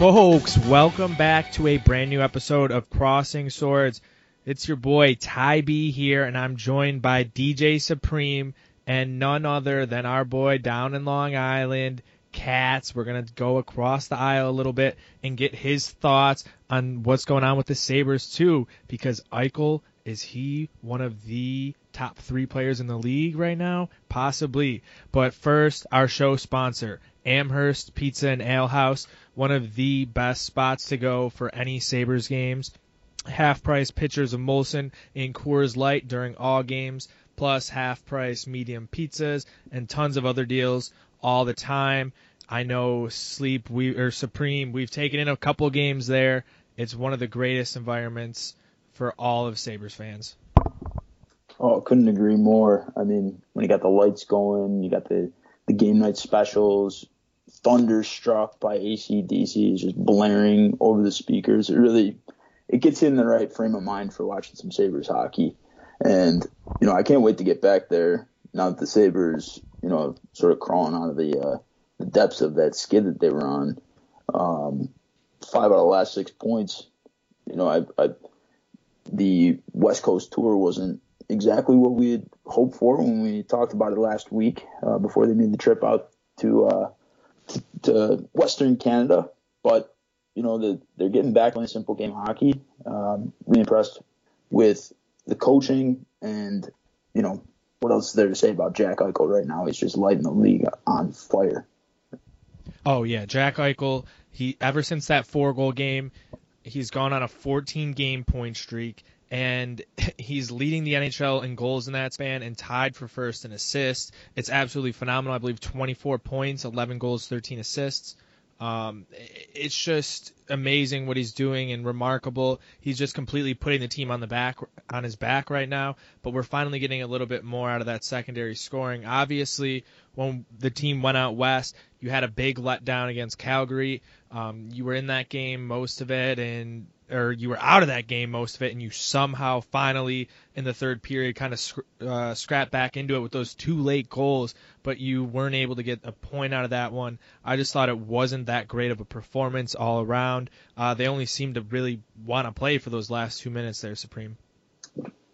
folks. Welcome back to a brand new episode of Crossing Swords. It's your boy Ty B here, and I'm joined by DJ Supreme and none other than our boy down in Long Island, Cats. We're gonna go across the aisle a little bit and get his thoughts on what's going on with the Sabres too, because Eichel is he one of the top three players in the league right now? Possibly. But first, our show sponsor, Amherst Pizza and Ale House, one of the best spots to go for any Sabres games. Half price pitchers of Molson and Coors Light during all games, plus half price medium pizzas and tons of other deals all the time. I know Sleep we or Supreme, we've taken in a couple games there. It's one of the greatest environments for all of Sabres fans. Oh, couldn't agree more. I mean, when you got the lights going, you got the, the game night specials, thunderstruck by ACDC is just blaring over the speakers. It really it gets you in the right frame of mind for watching some Sabres hockey. And, you know, I can't wait to get back there now that the Sabres, you know, sort of crawling out of the, uh, the depths of that skid that they were on. Um, five out of the last six points. You know, I, I the West Coast tour wasn't exactly what we had hoped for when we talked about it last week uh, before they made the trip out to, uh, to, Western Canada. But you know the, they're getting back on simple game hockey. Um, really impressed with the coaching and you know what else is there to say about Jack Eichel right now? He's just lighting the league on fire. Oh yeah, Jack Eichel. He ever since that four goal game, he's gone on a 14 game point streak and he's leading the NHL in goals in that span and tied for first in assists. It's absolutely phenomenal. I believe 24 points, 11 goals, 13 assists. Um, it's just amazing what he's doing and remarkable. He's just completely putting the team on the back on his back right now. But we're finally getting a little bit more out of that secondary scoring. Obviously, when the team went out west, you had a big letdown against Calgary. Um, you were in that game most of it, and or you were out of that game most of it, and you somehow finally in the third period kind of uh, scrap back into it with those two late goals, but you weren't able to get a point out of that one. I just thought it wasn't that great of a performance all around. Uh, they only seemed to really want to play for those last two minutes there, Supreme.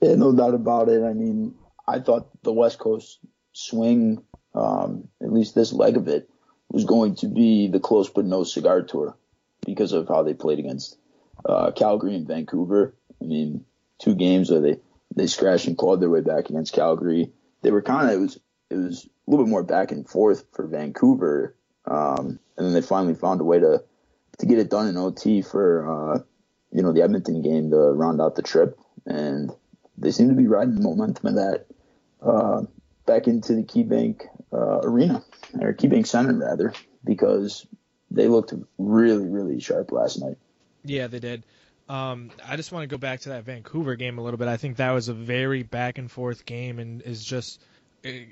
Yeah, no doubt about it. I mean, I thought the West Coast swing, um, at least this leg of it, was going to be the close but no cigar tour because of how they played against uh, Calgary and Vancouver. I mean, two games where they they scratched and clawed their way back against Calgary. They were kind of it was it was a little bit more back and forth for Vancouver, um, and then they finally found a way to to get it done in OT for uh, you know the Edmonton game to round out the trip, and they seem to be riding the momentum of that uh, back into the KeyBank uh, Arena or KeyBank Center rather, because they looked really really sharp last night. Yeah, they did. Um, I just want to go back to that Vancouver game a little bit. I think that was a very back and forth game, and is just it,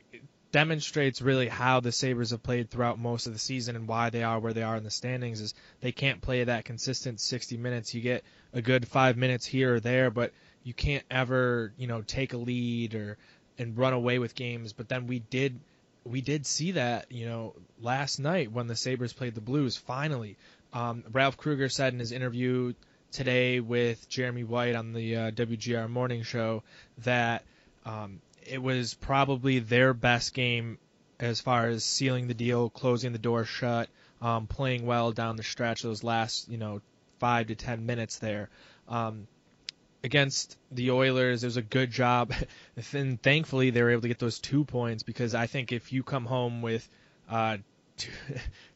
demonstrates really how the Sabres have played throughout most of the season and why they are where they are in the standings. Is they can't play that consistent 60 minutes. You get a good five minutes here or there, but you can't ever you know take a lead or and run away with games. But then we did we did see that, you know, last night when the Sabres played the Blues, finally. Um, Ralph Krueger said in his interview today with Jeremy White on the uh, WGR Morning Show that um, it was probably their best game as far as sealing the deal, closing the door shut, um, playing well down the stretch those last you know five to ten minutes there. Um, against the Oilers, it was a good job, and thankfully they were able to get those two points because I think if you come home with uh,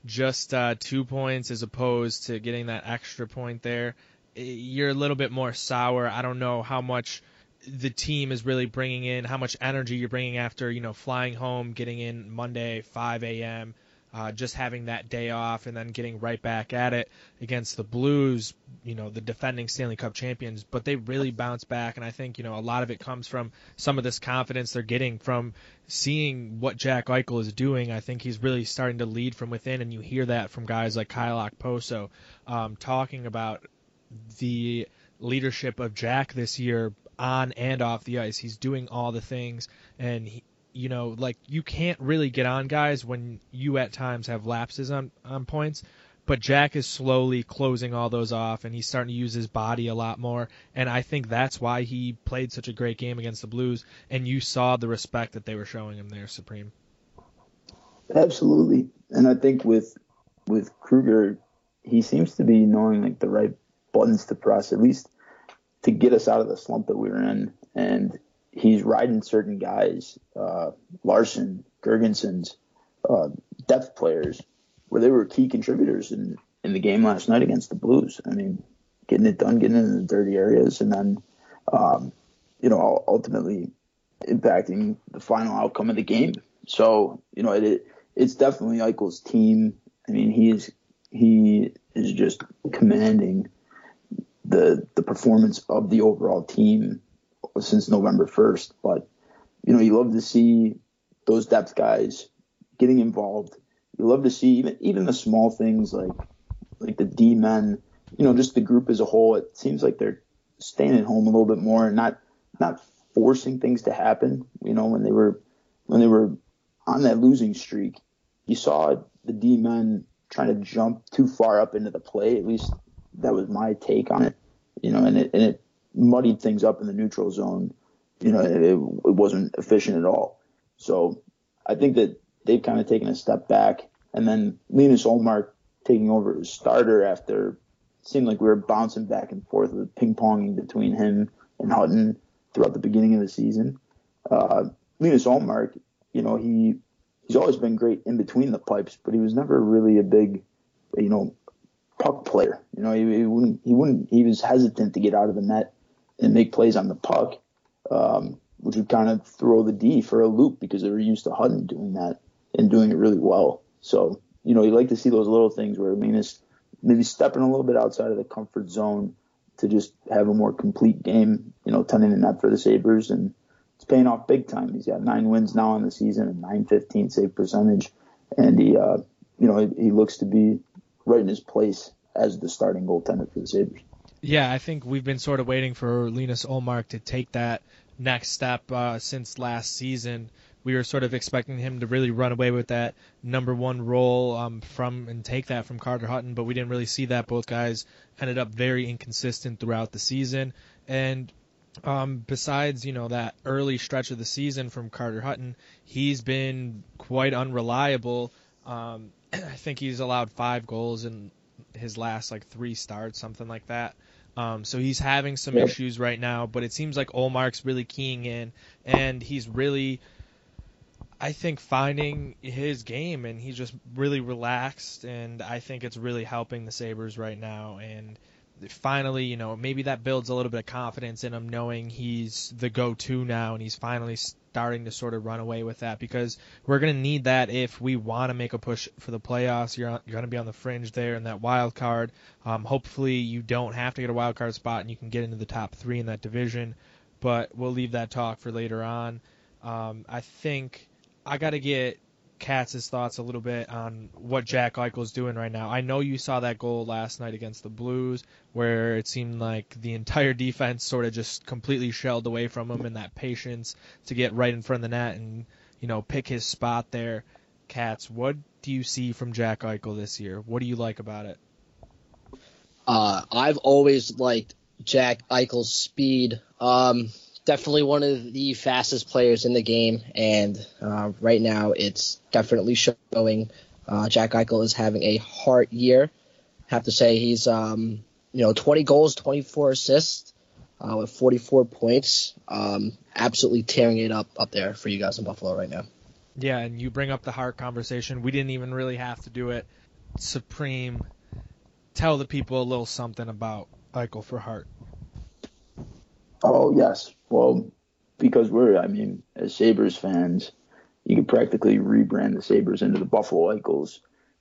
just uh, two points as opposed to getting that extra point there, you're a little bit more sour. I don't know how much the team is really bringing in, how much energy you're bringing after you know flying home, getting in Monday 5 a.m uh, just having that day off and then getting right back at it against the Blues, you know, the defending Stanley Cup champions. But they really bounced back, and I think you know a lot of it comes from some of this confidence they're getting from seeing what Jack Eichel is doing. I think he's really starting to lead from within, and you hear that from guys like Kyle Okposo um, talking about the leadership of Jack this year on and off the ice. He's doing all the things, and he, you know, like you can't really get on guys when you at times have lapses on on points. but Jack is slowly closing all those off, and he's starting to use his body a lot more. And I think that's why he played such a great game against the Blues. And you saw the respect that they were showing him there, Supreme. Absolutely, and I think with with Krueger, he seems to be knowing like the right buttons to press, at least to get us out of the slump that we were in. And he's riding certain guys, uh, Larsson, Girgensons, uh, depth players, where they were key contributors in, in the game last night against the Blues. I mean, getting it done, getting in the dirty areas, and then, um, you know, ultimately impacting the final outcome of the game. So, you know, it, it's definitely Eichel's team. I mean, he is he is just commanding the the performance of the overall team since November 1st. But you know, you love to see those depth guys getting involved. You love to see even even the small things like like the D men. You know, just the group as a whole. It seems like they're staying at home a little bit more and not not forcing things to happen. You know, when they were when they were on that losing streak, you saw the D men trying to jump too far up into the play. At least that was my take on it. You know, and it and it muddied things up in the neutral zone. You know, it, it wasn't efficient at all. So I think that they've kind of taken a step back. And then Linus Ullmark taking over as starter after it seemed like we were bouncing back and forth with ping ponging between him and Hutton throughout the beginning of the season. Uh, Linus Ullmark, you know, he he's always been great in between the pipes, but he was never really a big, you know, puck player. You know, he, he wouldn't he wouldn't he was hesitant to get out of the net and make plays on the puck, um, which would kind of throw the D for a loop because they were used to Hutton doing that and doing it really well. So, you know, you like to see those little things where Linus maybe stepping a little bit outside of the comfort zone to just have a more complete game, you know, tending the net for the Sabres. And it's paying off big time. He's got nine wins now on the season and 915 save percentage. And he, uh, you know, he, he looks to be right in his place as the starting goaltender for the Sabres. Yeah, I think we've been sort of waiting for Linus Ullmark to take that next step uh, since last season. We were sort of expecting him to really run away with that number one role um, from and take that from Carter Hutton, but we didn't really see that. Both guys ended up very inconsistent throughout the season, and um, besides you know that early stretch of the season from Carter Hutton, he's been quite unreliable. Um, I think he's allowed five goals in his last like three starts, something like that. Um, so he's having some yep. issues right now, but it seems like Ullmark's really keying in, and he's really, I think, finding his game, and he's just really relaxed, and I think it's really helping the Sabres right now. And finally, you know, maybe that builds a little bit of confidence in him, knowing he's the go-to now, and he's finally starting to sort of run away with that because we're going to need that if we want to make a push for the playoffs. You're, you're going to be on the fringe there in that wild card. Um, hopefully, you don't have to get a wild card spot and you can get into the top three in that division. But we'll leave that talk for later on. Um, I think I got to get Katz's thoughts a little bit on what Jack Eichel's doing right now. I know you saw that goal last night against the Blues where it seemed like the entire defense sort of just completely shelled away from him and that patience to get right in front of the net and, you know, pick his spot there. Katz, what do you see from Jack Eichel this year? What do you like about it? Uh, I've always liked Jack Eichel's speed. Um, definitely one of the fastest players in the game, and uh, right now it's definitely showing. Uh, Jack Eichel is having a hard year. Have to say he's um, you know 20 goals, 24 assists, uh, with 44 points. Um, absolutely tearing it up up there for you guys in Buffalo right now. Yeah, and you bring up the Hart conversation. We didn't even really have to do it. Supreme, tell the people a little something about Eichel for Hart. Oh yes, well, because we're, I mean, as Sabres fans, you could practically rebrand the Sabres into the Buffalo Eichels.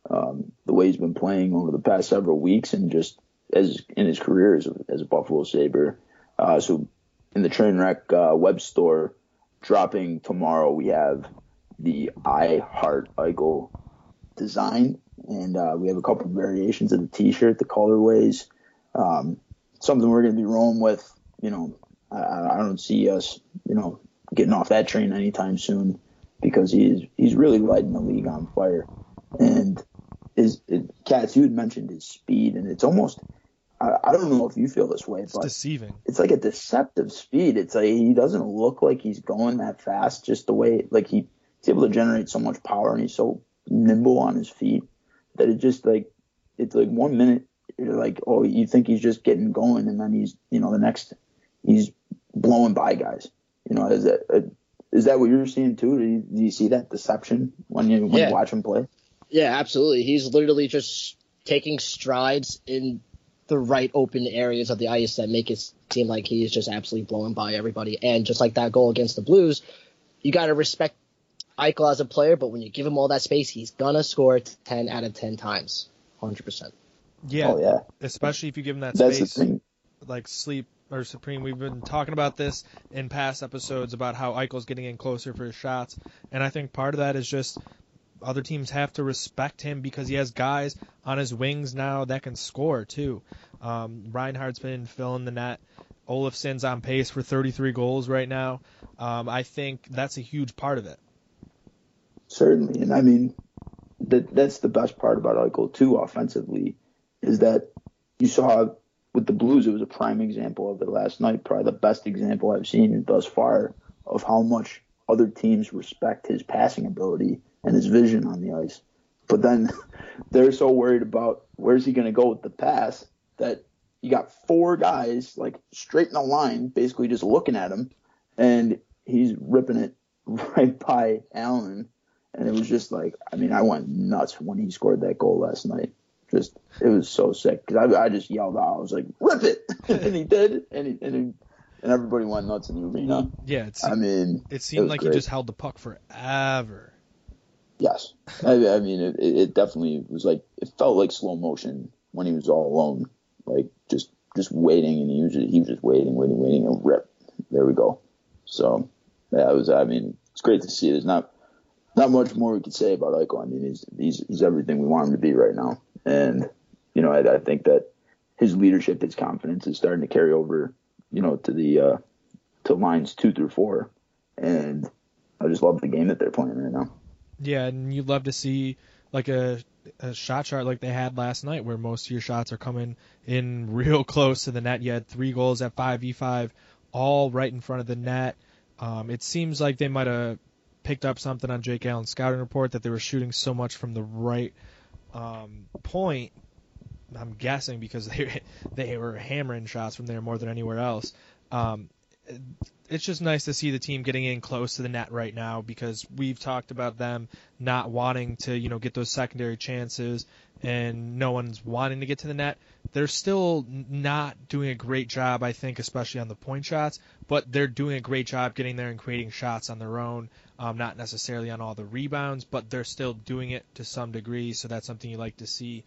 Um, the way he's been playing over the past several weeks and just as in his career as a, as a Buffalo Sabre. Uh, so in the Trainwreck uh, web store dropping tomorrow, we have the I Heart Eichel design, and uh, we have a couple of variations of the T-shirt, the colorways. Um, something we're going to be rolling with, you know, I, I don't see us, you know, getting off that train anytime soon because he's he's really lighting the league on fire. And is Cats. You had mentioned his speed, and it's almost. I, I don't know if you feel this way, It's but deceiving. it's like a deceptive speed. It's like he doesn't look like he's going that fast. Just the way like he, he's able to generate so much power, and he's so nimble on his feet that it just like it's like one minute you're like oh you think he's just getting going, and then he's you know the next he's blowing by guys. You know is that uh, that what you're seeing too? Do you, do you see that deception when you when Yeah. you watch him play? Yeah, absolutely. He's literally just taking strides in the right open areas of the ice that make it seem like he's just absolutely blowing by everybody. And just like that goal against the Blues, you got to respect Eichel as a player, but when you give him all that space, he's gonna score 10 out of 10 times. 100%. Yeah, Oh yeah, especially if you give him that that's space. the thing. like sleep or supreme. We've been talking about this in past episodes about how Eichel's getting in closer for his shots, and I think part of that is just other teams have to respect him because he has guys on his wings now that can score too. Um, Reinhart's been filling the net. Olofsson's on pace for 33 goals right now. Um, I think that's a huge part of it. Certainly, and I mean that that's the best part about Eichel too. Offensively, is that you saw with the Blues, it was a prime example of it last night. Probably the best example I've seen thus far of how much other teams respect his passing ability and his vision on the ice. But then they're so worried about where's he going to go with the pass that you got four guys like straight in a line, basically just looking at him, and he's ripping it right by Allen. And it was just like, I mean, I went nuts when he scored that goal last night. Just, it was so sick because I, I just yelled out, I was like, "Rip it!" and he did, and he, and, he, and everybody went nuts in the arena. Mm-hmm. Yeah, it I mean, it seemed was like great. he just held the puck forever. Yes, I, I mean it, it definitely was like it felt like slow motion when he was all alone, like just just waiting, and he was just, he was just waiting, waiting, waiting, and rip. There we go. So yeah, it was. I mean, it's great to see. There's not not much more we could say about Eichel. I mean, he's he's he's everything we want him to be right now, and you know, I, I think that his leadership, his confidence is starting to carry over, you know, to the uh, to lines two through four, and I just love the game that they're playing right now. Yeah, and you'd love to see like a, a shot chart like they had last night, where most of your shots are coming in real close to the net. You had three goals at five v five, all right in front of the net. Um, it seems like they might have picked up something on Jake Allen's scouting report that they were shooting so much from the right um, point. I'm guessing because they they were hammering shots from there more than anywhere else. Um, it's just nice to see the team getting in close to the net right now because we've talked about them not wanting to, you know, get those secondary chances and no one's wanting to get to the net. They're still not doing a great job, I think, especially on the point shots, but they're doing a great job getting there and creating shots on their own. Um, not necessarily on all the rebounds, but they're still doing it to some degree, so that's something you like to see.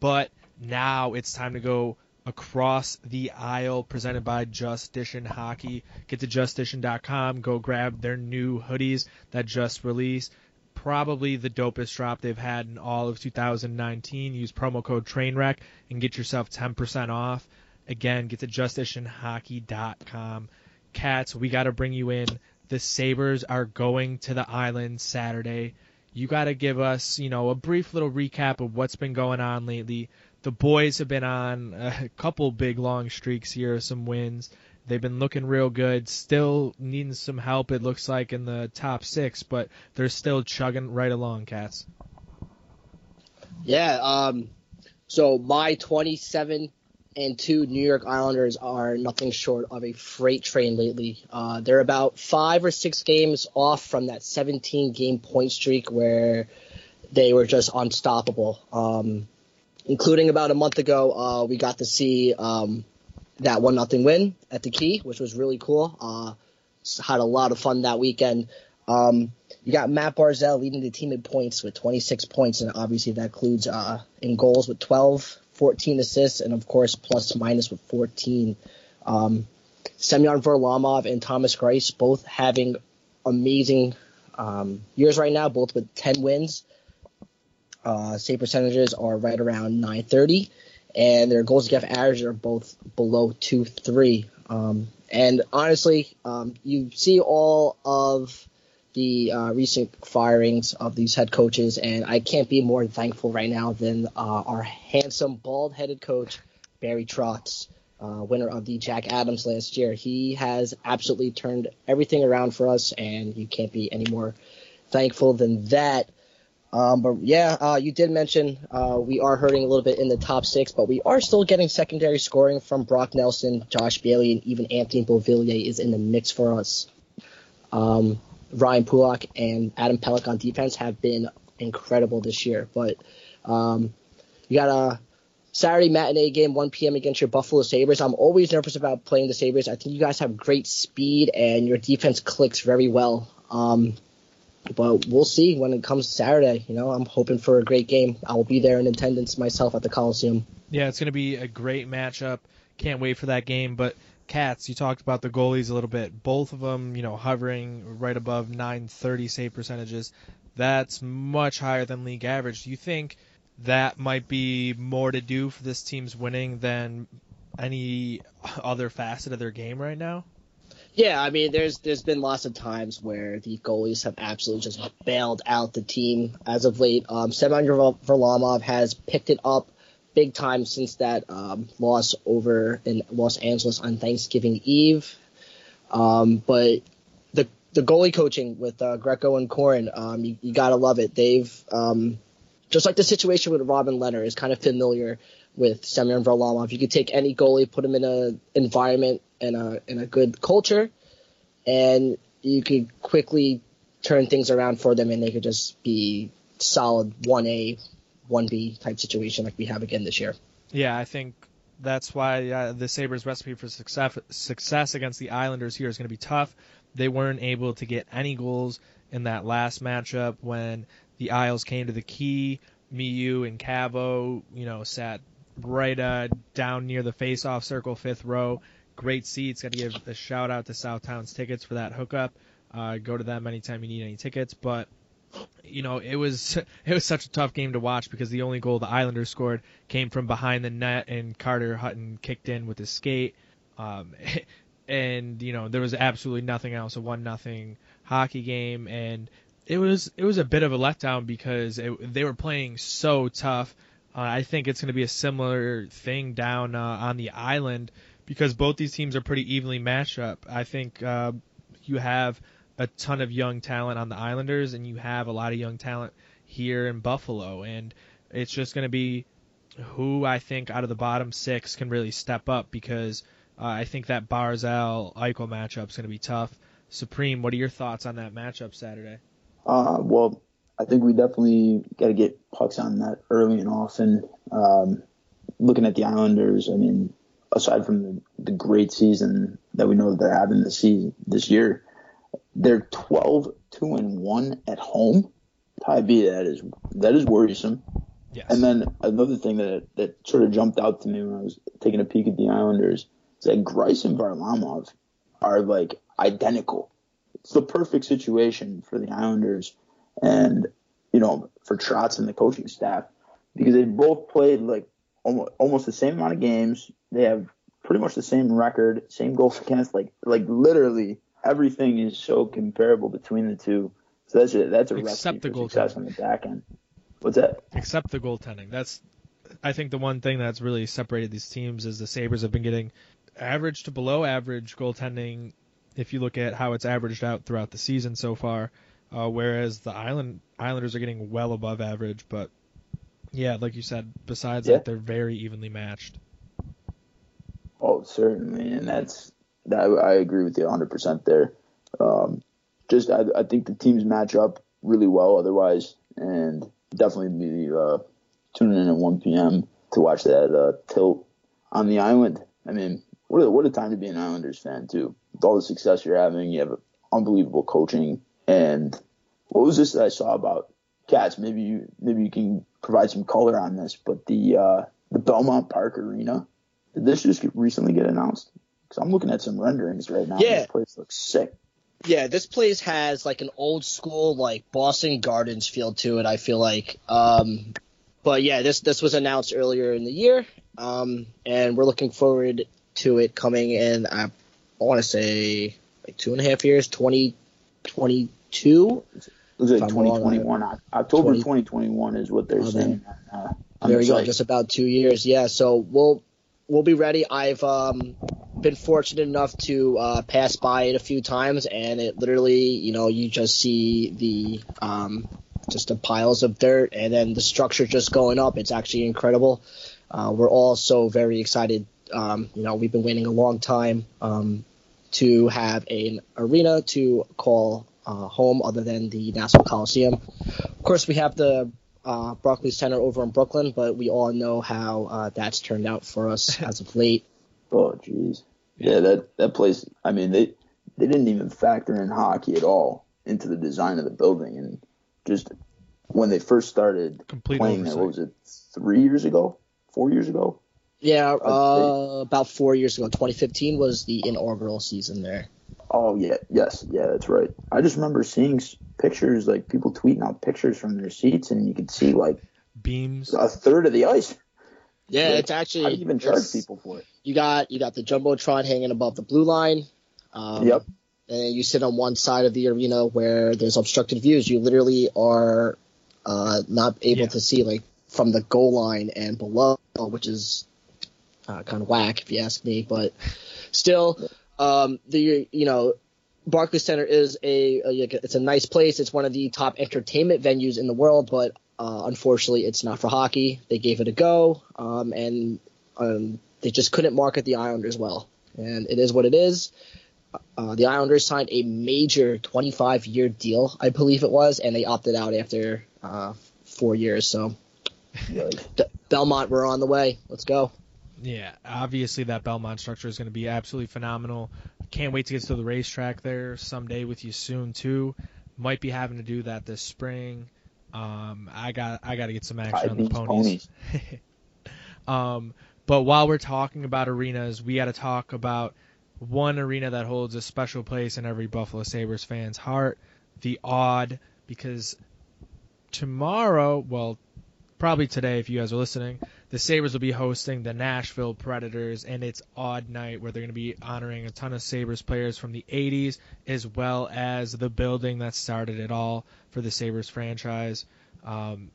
But now it's time to go across the aisle presented by Just Dishin Hockey. Get to justdishin.com, go grab their new hoodies that just released. Probably the dopest drop they've had in all of 2019. Use promo code TRAINWRECK and get yourself 10% off. Again, get to justdishinhockey.com. Cats, we got to bring you in. The Sabres are going to the island Saturday. You got to give us, you know, a brief little recap of what's been going on lately the boys have been on a couple big long streaks here, some wins. They've been looking real good. Still needing some help, it looks like, in the top six, but they're still chugging right along, Cats. Yeah, um, so my 27 and 2 New York Islanders are nothing short of a freight train lately. Uh, they're about five or six games off from that 17 game point streak where they were just unstoppable. Um, including about a month ago, uh, we got to see um, that one nothing win at the Key, which was really cool. Uh, had a lot of fun that weekend. Um, you got Matt Barzal leading the team in points with 26 points, and obviously that includes uh, in goals with 12, 14 assists, and of course plus minus with 14. Um, Semyon Varlamov and Thomas Greiss both having amazing um, years right now, both with 10 wins. Uh, save percentages are right around 930, and their goals against average are both below 2 3. Um, and honestly, um, you see all of the uh, recent firings of these head coaches, and I can't be more thankful right now than uh, our handsome, bald-headed coach Barry Trotz, uh, winner of the Jack Adams last year. He has absolutely turned everything around for us, and you can't be any more thankful than that. Um, but yeah, uh, you did mention uh, we are hurting a little bit in the top six, but we are still getting secondary scoring from Brock Nelson, Josh Bailey, and even Anthony Beauvillier is in the mix for us. Um, Ryan Pulock and Adam Pelech on defense have been incredible this year, but um, you got a Saturday matinee game, 1 p.m. against your Buffalo Sabres. I'm always nervous about playing the Sabres. I think you guys have great speed and your defense clicks very well. Um, but we'll see when it comes Saturday. You know, I'm hoping for a great game. I will be there in attendance myself at the Coliseum. Yeah, it's going to be a great matchup. Can't wait for that game. But Cats, you talked about the goalies a little bit. Both of them, you know, hovering right above 930 save percentages. That's much higher than league average. Do you think that might be more to do for this team's winning than any other facet of their game right now? Yeah, I mean, there's there's been lots of times where the goalies have absolutely just bailed out the team as of late. Um, Semyon Varlamov has picked it up big time since that um, loss over in Los Angeles on Thanksgiving Eve. Um, but the the goalie coaching with uh, Greco and Korn, um, you, you gotta love it. They've um, just like the situation with Robin Lehner is kind of familiar with Semyon Varlamov. You could take any goalie, put him in a environment and a in a good culture, and you could quickly turn things around for them, and they could just be solid one A, one B type situation like we have again this year. Yeah, I think that's why uh, the Sabres' recipe for success success against the Islanders here is going to be tough. They weren't able to get any goals in that last matchup when the Isles came to the key. Miu and Cavo, you know, sat right uh, down near the face-off circle, fifth row great seats. Got to give a shout out to Southtown's tickets for that hookup. Uh, go to them anytime you need any tickets. But you know, it was it was such a tough game to watch because the only goal the Islanders scored came from behind the net, and Carter Hutton kicked in with his skate. Um, and you know, there was absolutely nothing else. A one nothing hockey game, and it was it was a bit of a letdown because it, they were playing so tough. Uh, I think it's going to be a similar thing down uh, on the island because both these teams are pretty evenly matched up. I think uh, you have a ton of young talent on the Islanders, and you have a lot of young talent here in Buffalo, and it's just going to be who I think out of the bottom six can really step up because uh, I think that Barzal Eichel matchup is going to be tough. Supreme, what are your thoughts on that matchup Saturday? Uh, well, I think we definitely got to get pucks on that early and often. Um, looking at the Islanders, I mean, aside from the, the great season that we know that they're having this season this year, they're 12 2 and 1 at home. Ty B, that is that is worrisome. Yes. And then another thing that that sort of jumped out to me when I was taking a peek at the Islanders is that Greiss and Varlamov are like identical. It's the perfect situation for the Islanders and you know for Trotz and the coaching staff because they both played like almost, almost the same amount of games. They have pretty much the same record, same goals against. Like like literally everything is so comparable between the two. So that's a that's a Except recipe for success on the back end. What's that? Except the goaltending. That's I think the one thing that's really separated these teams is the Sabres have been getting average to below average goaltending if you look at how it's averaged out throughout the season so far. Uh, whereas the Island Islanders are getting well above average, but yeah, like you said, besides yeah. that, they're very evenly matched. Oh, certainly, and that's that. I agree with you 100 percent there. Um, just I, I, think the teams match up really well otherwise, and definitely be uh, tuning in at 1 p.m. to watch that uh, tilt on the island. I mean, what a, what a time to be an Islanders fan too. With all the success you're having, you have unbelievable coaching, and what was this that I saw about Cats? Maybe you maybe you can provide some color on this, but the uh, the Belmont Park Arena, did this just recently get announced? Because I'm looking at some renderings right now. Yeah, this place looks sick. Yeah, this place has like an old school like Boston Gardens feel to it. I feel like, um, but yeah, this this was announced earlier in the year, um, and we're looking forward to it coming in. I, I want to say like two and a half years, 2022. Looks like If I'm 2021. October 20 2021 is what they're Oh, saying. Uh, There the you go, just about two years. Yeah, so we'll we'll be ready. I've um, been fortunate enough to uh, pass by it a few times, and it literally, you know, you just see the um, just the piles of dirt, and then the structure just going up. It's actually incredible. Uh, we're all so very excited. Um, you know, we've been waiting a long time um, to have an arena to call uh, home, other than the Nassau Coliseum. Of course, we have the uh, Barclays Center over in Brooklyn, but we all know how uh, that's turned out for us as of late. Oh, jeez. Yeah, that that place. I mean, they they didn't even factor in hockey at all into the design of the building, and just when they first started Complete playing there, oversight. what was it? Three years ago? Four years ago? Yeah, uh, about four years ago, 2015 was the inaugural season there. Oh yeah, yes, yeah, that's right. I just remember seeing pictures, like people tweeting out pictures from their seats, and you could see like Beams. a third of the ice. Yeah, Yeah, it's actually I even charge people for it. You got you got the jumbotron hanging above the blue line. Um, Yep. And you sit on one side of the arena where there's obstructed views. You literally are uh, not able Yeah. to see like from the goal line and below, which is uh, kind of whack if you ask me. But still, um, the you know Barclays Center is a, a it's a nice place. It's one of the top entertainment venues in the world, but uh, unfortunately, it's not for hockey. They gave it a go, um, and um, they just couldn't market the Islanders well, and it is what it is. Uh, the Islanders signed a major 25-year deal, I believe it was, and they opted out after uh, four years. So, Belmont, we're on the way. Let's go. Yeah, obviously that Belmont structure is going to be absolutely phenomenal. Can't wait to get to the racetrack there someday with you soon too. Might be having to do that this spring. Um, I got I got to get some action on the beat ponies. um, but while we're talking about arenas, we got to talk about one arena that holds a special place in every Buffalo Sabres fan's heart, the Aud, because tomorrow, well, probably today if you guys are listening, the Sabres will be hosting the Nashville Predators, and it's Aud Night where they're going to be honoring a ton of Sabres players from the 80s, as well as the building that started it all for the Sabres franchise. Um,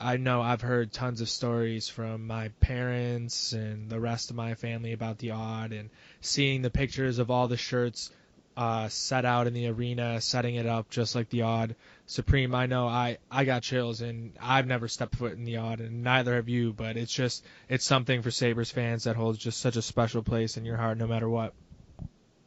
I know I've heard tons of stories from my parents and the rest of my family about the Aud, and seeing the pictures of all the shirts uh, set out in the arena, setting it up just like the Aud. Supreme, I know I, I got chills and I've never stepped foot in the Aud and neither have you, but it's just it's something for Sabres fans that holds just such a special place in your heart no matter what.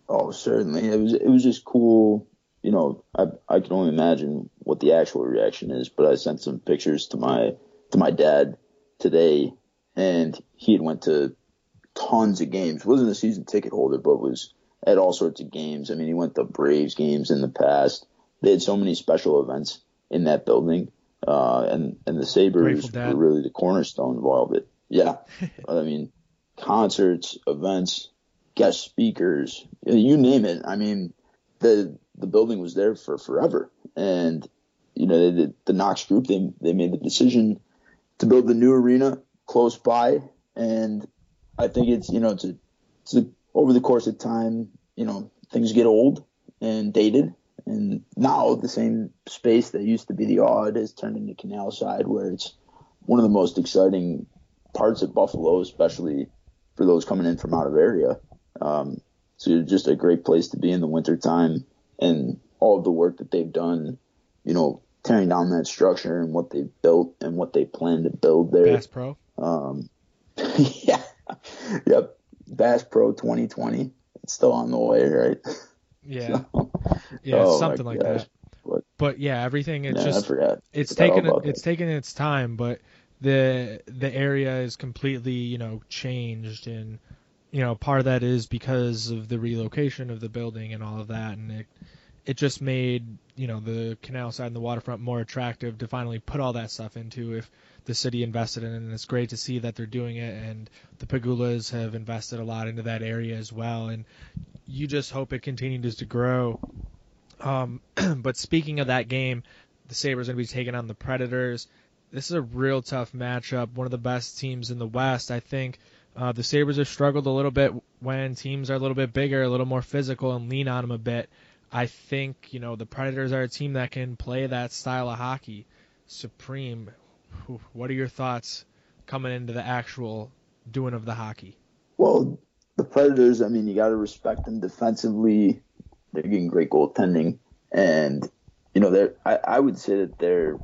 Oh, certainly. It was it was just cool. You know, I I can only imagine what the actual reaction is, but I sent some pictures to my to my dad today, and he had went to tons of games. wasn't a season ticket holder, but was at all sorts of games. I mean, he went to Braves games in the past. They had so many special events in that building, uh, and and the Sabres were really the cornerstone of all of it. Yeah, I mean, concerts, events, guest speakers, you name it. I mean, the the building was there for forever, and you know the, the Knox Group they they made the decision to build the new arena close by, and I think it's you know it's a, over the course of time, you know things get old and dated, and now the same space that used to be the Aud has turned into Canal Side, where it's one of the most exciting parts of Buffalo, especially for those coming in from out of area. Um, so just a great place to be in the wintertime and all of the work that they've done, you know, tearing down that structure and what they've built and what they plan to build there. Bass Pro. Um, yeah, yep. Bass Pro 2020. It's still on the way, right? Yeah. Yeah, Oh, something like gosh. that. What? But yeah, everything it's Yeah, just I forgot. it's taken it's taken its time, but the the area is completely you know changed, and you know part of that is because of the relocation of the building and all of that, and it it just made you know the canal side and the waterfront more attractive to finally put all that stuff into if the city invested in it, and it's great to see that they're doing it, and the Pegulas have invested a lot into that area as well, and you just hope it continues to grow. Um, but speaking of that game, the Sabres are going to be taking on the Predators. This is a real tough matchup. One of the best teams in the West. I think uh, the Sabres have struggled a little bit when teams are a little bit bigger, a little more physical, and lean on them a bit. I think, you know, the Predators are a team that can play that style of hockey. Supreme, what are your thoughts coming into the actual doing of the hockey? Well, the Predators, I mean, you got to respect them defensively. They're getting great goaltending, and you know, they're. I, I would say that they're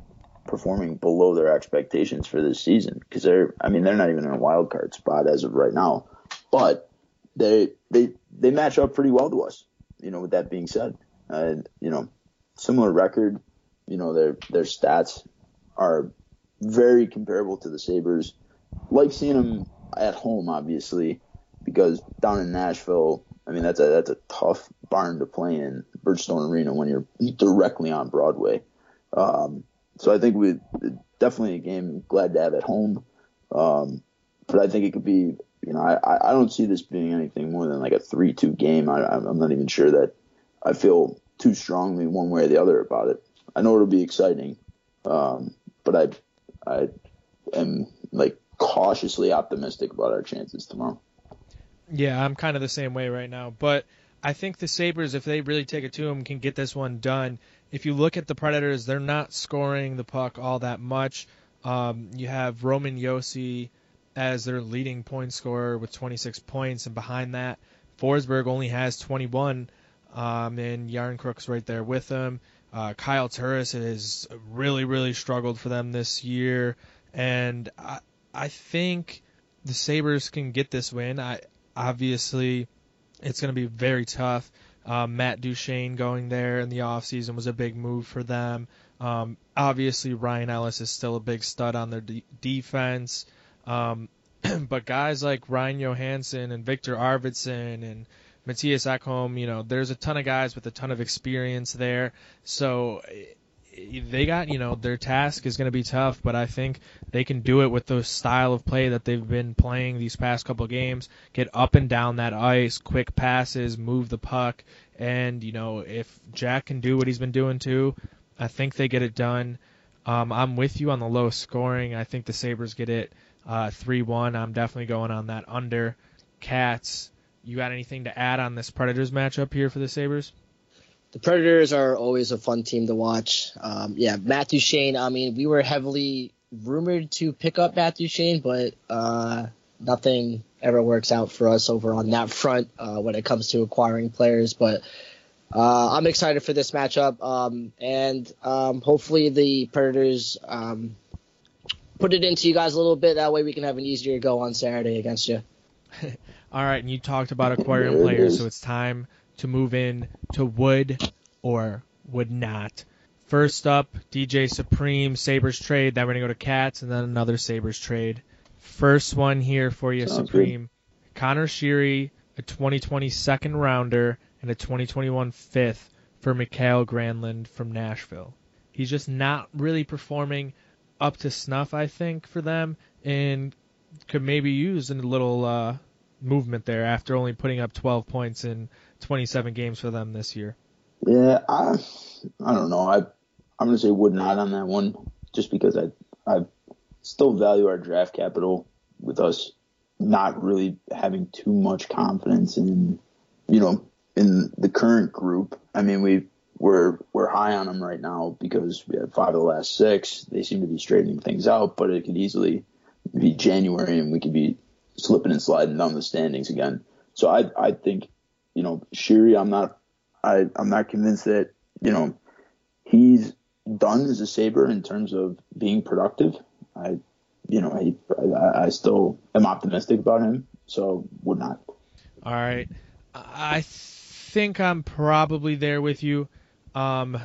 performing below their expectations for this season because they're. I mean, they're not even in a wild card spot as of right now, but they they they match up pretty well to us. You know, with that being said, uh, you know, similar record. You know, their their stats are very comparable to the Sabres. Like seeing them at home, obviously, because down in Nashville, I mean that's a that's a tough barn to play in, Bridgestone Arena, when you're directly on Broadway. Um, so I think we definitely a game glad to have at home. Um, but I think it could be, you know, I, I don't see this being anything more than like a three-two game. I, I'm not even sure that I feel too strongly one way or the other about it. I know it'll be exciting, um, but I I am like cautiously optimistic about our chances tomorrow. Yeah, I'm kind of the same way right now, but I think the Sabres, if they really take it to them, can get this one done. If you look at the Predators, they're not scoring the puck all that much. Um, you have Roman Josi as their leading point scorer with 26 points, and behind that, Forsberg only has 21, um, and Järnkrok's right there with him. Uh, Kyle Turris has really, really struggled for them this year, and I, I think the Sabres can get this win. I obviously it's going to be very tough. Um, Matt Duchene going there in the offseason was a big move for them. Um, obviously, Ryan Ellis is still a big stud on their de- defense. Um, but guys like Ryan Johansen and Victor Arvidsson and Mattias Ekholm, you know, there's a ton of guys with a ton of experience there. So they got, you know, their task is going to be tough, but I think they can do it with the style of play that they've been playing these past couple games. Get up and down that ice, quick passes, move the puck, and you know, if Jack can do what he's been doing too, I think they get it done. Um, I'm with you on the low scoring. I think the Sabres get it uh, 3-1. I'm definitely going on that under. Cats, you got anything to add on this Predators matchup here for the Sabres? the Predators are always a fun team to watch. Um, yeah, Matt Duchene. I mean, we were heavily rumored to pick up Matt Duchene, but uh, nothing ever works out for us over on that front uh, when it comes to acquiring players. But uh, I'm excited for this matchup, um, and um, hopefully the Predators um, put it into you guys a little bit. That way we can have an easier go on Saturday against you. All right, and you talked about acquiring players, so it's time to move in to would or would not. First up, DJ Supreme, Sabres trade. Then we're going to go to Cats and then another Sabres trade. First one here for you, Sounds Supreme. Good. Conor Sheary, a 2020 second rounder, and a 2021 fifth for Mikael Granlund from Nashville. He's just not really performing up to snuff, I think, for them, and could maybe use a little uh, movement there after only putting up 12 points in 27 games for them this year. Yeah, I I don't know. I I'm gonna say would not on that one, just because I I still value our draft capital with us not really having too much confidence in you know in the current group. I mean we we're we're high on them right now because we had five of the last six. They seem to be straightening things out, but it could easily be January and we could be slipping and sliding down the standings again. So I I think you know, Sheary, I'm not, I, I'm not convinced that, you know, he's done as a Sabre in terms of being productive. I, you know, I, I still am optimistic about him, so would not. All right. I think I'm probably there with you. Um,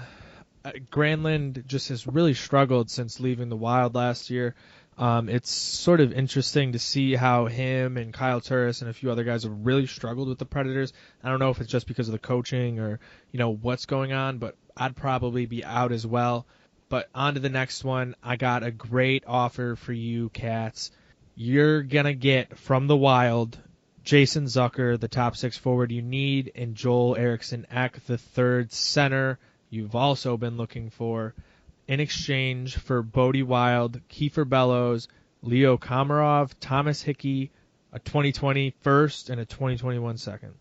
Granlund just has really struggled since leaving the Wild last year. Um, it's sort of interesting to see how him and Kyle Turris and a few other guys have really struggled with the Predators. I don't know if it's just because of the coaching or you know what's going on, but I'd probably be out as well. But on to the next one. I got a great offer for you, Cats. You're gonna get from the Wild Jason Zucker, the top six forward you need, and Joel Eriksson Ek, the third center you've also been looking for in exchange for Bode Wilde, Kiefer Bellows, Leo Komarov, Thomas Hickey, a 2020 first and a 2021 second.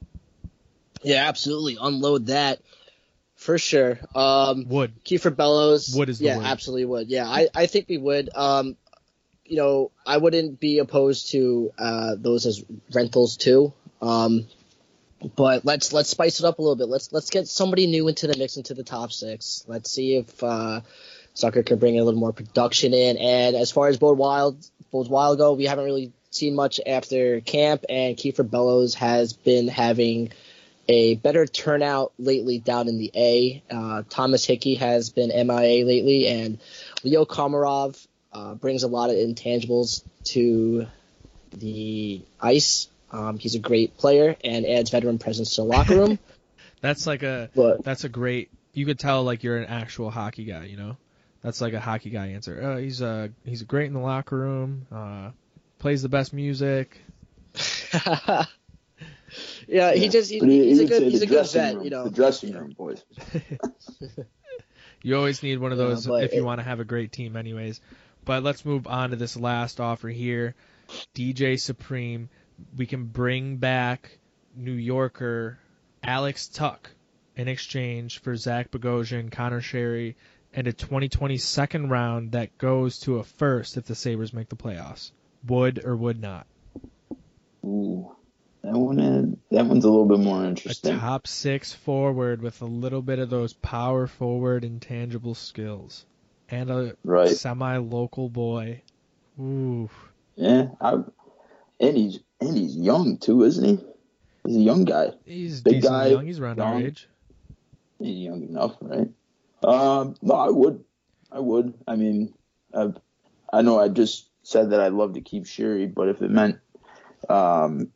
Yeah, absolutely. Unload that. for sure. Um, Would. Kiefer Bellows. Would is yeah, word. absolutely would. Yeah, I, I think we would. Um, you know, I wouldn't be opposed to uh, those as rentals too. Um, but let's let's spice it up a little bit. Let's let's get somebody new into the mix into the top six. Let's see if uh, can bring a little more production in. And as far as Bode Wilde, Bode Wilde go, we haven't really seen much after camp. And Kiefer Bellows has been having a better turnout lately down in the A. Uh, Thomas Hickey has been MIA lately, and Leo Komarov uh, brings a lot of intangibles to the ice. Um, he's a great player and adds veteran presence to the locker room. That's like a But that's a great. You could tell like you're an actual hockey guy. You know, that's like a hockey guy answer. Uh, he's uh he's great in the locker room. Uh, plays the best music. yeah, he just he, he, he's a good he's a good vet, room, you know. the dressing room, boys. You always need one of those but if you want to have a great team, anyways. But let's move on to this last offer here. DJ Supreme. We can bring back New Yorker Alex Tuch in exchange for Zach Bogosian, Conor Sheary, and a 2020 second round that goes to a first if the Sabres make the playoffs. Would or would not. Ooh, that one, that one's a little bit more interesting. A top six forward with a little bit of those power forward intangible skills. And a Right. semi local boy. Ooh. Yeah, I, and he's and he's young too, isn't he? He's a young guy. He's Big guy, young. He's around our age. He's young enough, right? Um, no, I would, I would. I mean, I, I know I just said that I'd love to keep Sheary, but if it meant, um,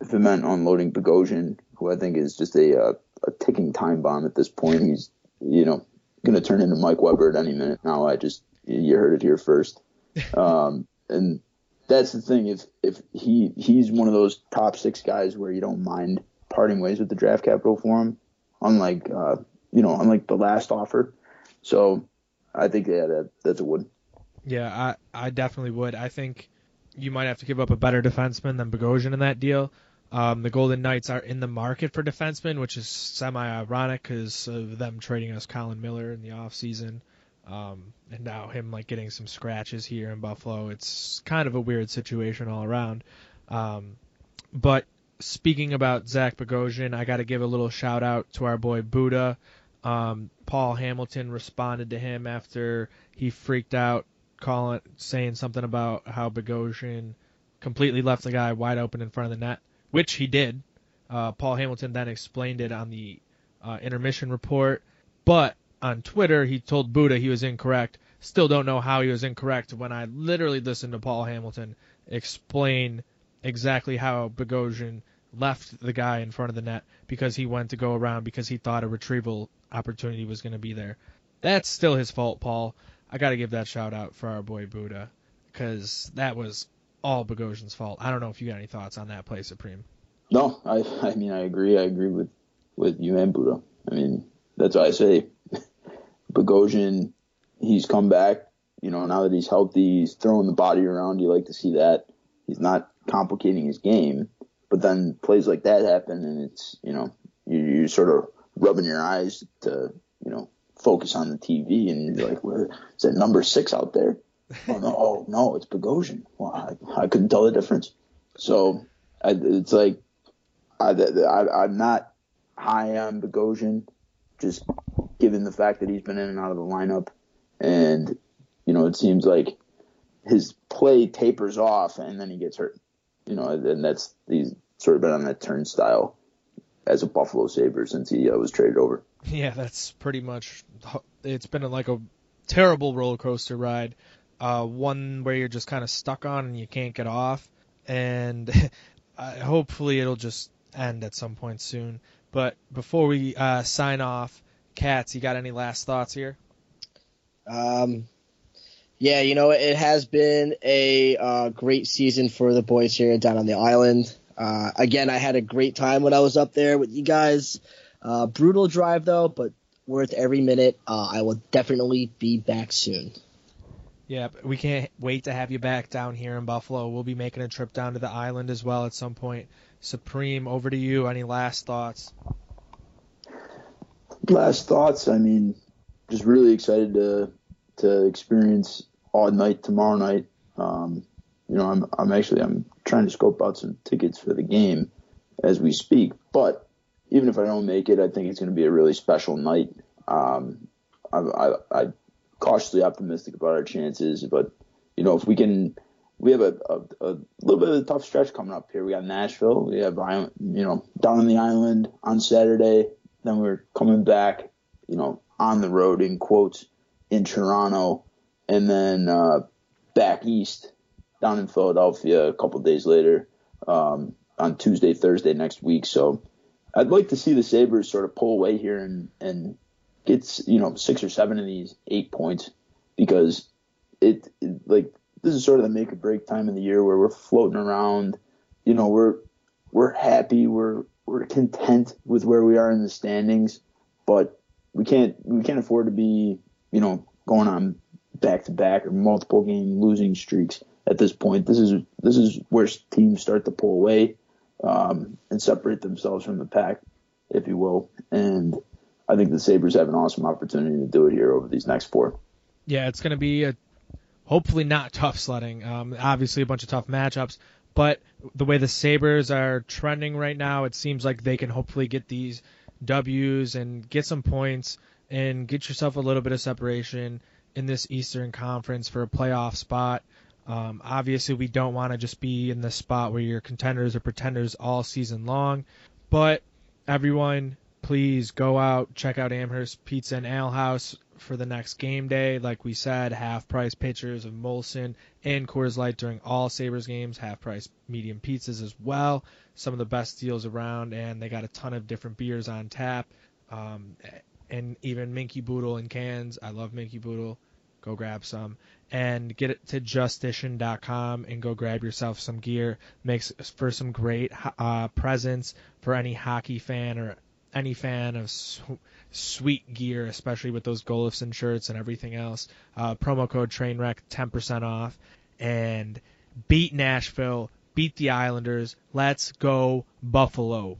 if it meant unloading Bogosian, who I think is just a uh, a ticking time bomb at this point, he's you know going to turn into Mike Weber at any minute. Now I just you heard it here first, um, and that's the thing. If if he he's one of those top six guys where you don't mind parting ways with the draft capital for him, unlike uh, you know unlike the last offer. So I think yeah that that's a would. Yeah, I I definitely would. I think you might have to give up a better defenseman than Bogosian in that deal. Um, the Golden Knights are in the market for defensemen, which is semi-ironic because of them trading us Colin Miller in the offseason. Um, and now him like getting some scratches here in Buffalo. It's kind of a weird situation all around. Um, but speaking about Zach Bogosian, I got to give a little shout out to our boy Buddha. Um, Paul Hamilton responded to him after he freaked out, calling, saying something about how Bogosian completely left the guy wide open in front of the net, which he did. Uh, Paul Hamilton then explained it on the uh, intermission report, but on Twitter he told Buddha he was incorrect. Still don't know how he was incorrect when I literally listened to Paul Hamilton explain exactly how Bogosian left the guy in front of the net because he went to go around because he thought a retrieval opportunity was going to be there. That's still his fault, Paul. I got to give that shout out for our boy Buddha because that was all Bogosian's fault. I don't know if you got any thoughts on that play, Supreme. No, I I mean I agree. I agree with with you and Buddha. I mean that's why I say Bogosian. He's come back. You know now that he's healthy, he's throwing the body around. You like to see that. He's not complicating his game. But then plays like that happen, and it's you know you, you're sort of rubbing your eyes to you know focus on the TV, and you're like, where is that number six out there? Oh no, oh no, it's Bogosian. Well, I, I couldn't tell the difference. So I, it's like I, I, I'm not high on Bogosian, just given the fact that he's been in and out of the lineup, and you know it seems like his play tapers off and then he gets hurt. You know, and that's he's sort of been on that turnstile as a Buffalo Sabre since he uh, was traded over. Yeah, that's pretty much. It's been like a terrible roller coaster ride. Uh, one where you're just kind of stuck on and you can't get off, and hopefully it'll just end at some point soon. But before we uh, sign off, Cats, you got any last thoughts here? Um, yeah, you know, it has been a uh, great season for the boys here down on the island. Uh, again, I had a great time when I was up there with you guys. Uh, brutal drive though, but worth every minute. Uh, I will definitely be back soon. Yeah, we can't wait to have you back down here in Buffalo. We'll be making a trip down to the island as well at some point. Supreme, over to you. Any last thoughts? last thoughts. I mean, just really excited to to experience Aud night tomorrow night. Um, you know, I'm I'm actually I'm trying to scope out some tickets for the game as we speak. But even if I don't make it, I think it's going to be a really special night. Um, I, I, I'm cautiously optimistic about our chances, but you know, if we can, we have a, a, a little bit of a tough stretch coming up here. We got Nashville, we have you know down on the island on Saturday, then we're coming back, you know, on the road in quotes in Toronto, and then uh, back east down in Philadelphia a couple days later um, on Tuesday, Thursday next week. So I'd like to see the Sabres sort of pull away here and and get you know six or seven of these eight points because it, it like this is sort of the make or break time of the year where we're floating around. You know, we're we're happy, we're we're content with where we are in the standings, but we can't we can't afford to be you know going on back to back or multiple game losing streaks at this point. This is this is where teams start to pull away um, and separate themselves from the pack, if you will. And I think the Sabres have an awesome opportunity to do it here over these next four. Yeah, it's going to be a hopefully not tough sledding. Um, obviously, a bunch of tough matchups, but the way the Sabres are trending right now, it seems like they can hopefully get these W's and get some points and get yourself a little bit of separation in this Eastern Conference for a playoff spot. Um, obviously, we don't want to just be in the spot where you're contenders or pretenders all season long, but everyone, please go out, check out Amherst Pizza and Ale House for the next game day. Like we said, half price pitchers of Molson and Coors Light during all Sabres games, half price medium pizzas as well. Some of the best deals around, and they got a ton of different beers on tap. Um, and even Minky Boodle in cans. I love Minky Boodle. Go grab some and get it to justition.com and go grab yourself some gear. Makes for some great uh, presents for any hockey fan or any fan of su- sweet gear, especially with those Golifson shirts and everything else. Uh, promo code Trainwreck, 10% off. And beat Nashville, beat the Islanders. Let's go Buffalo.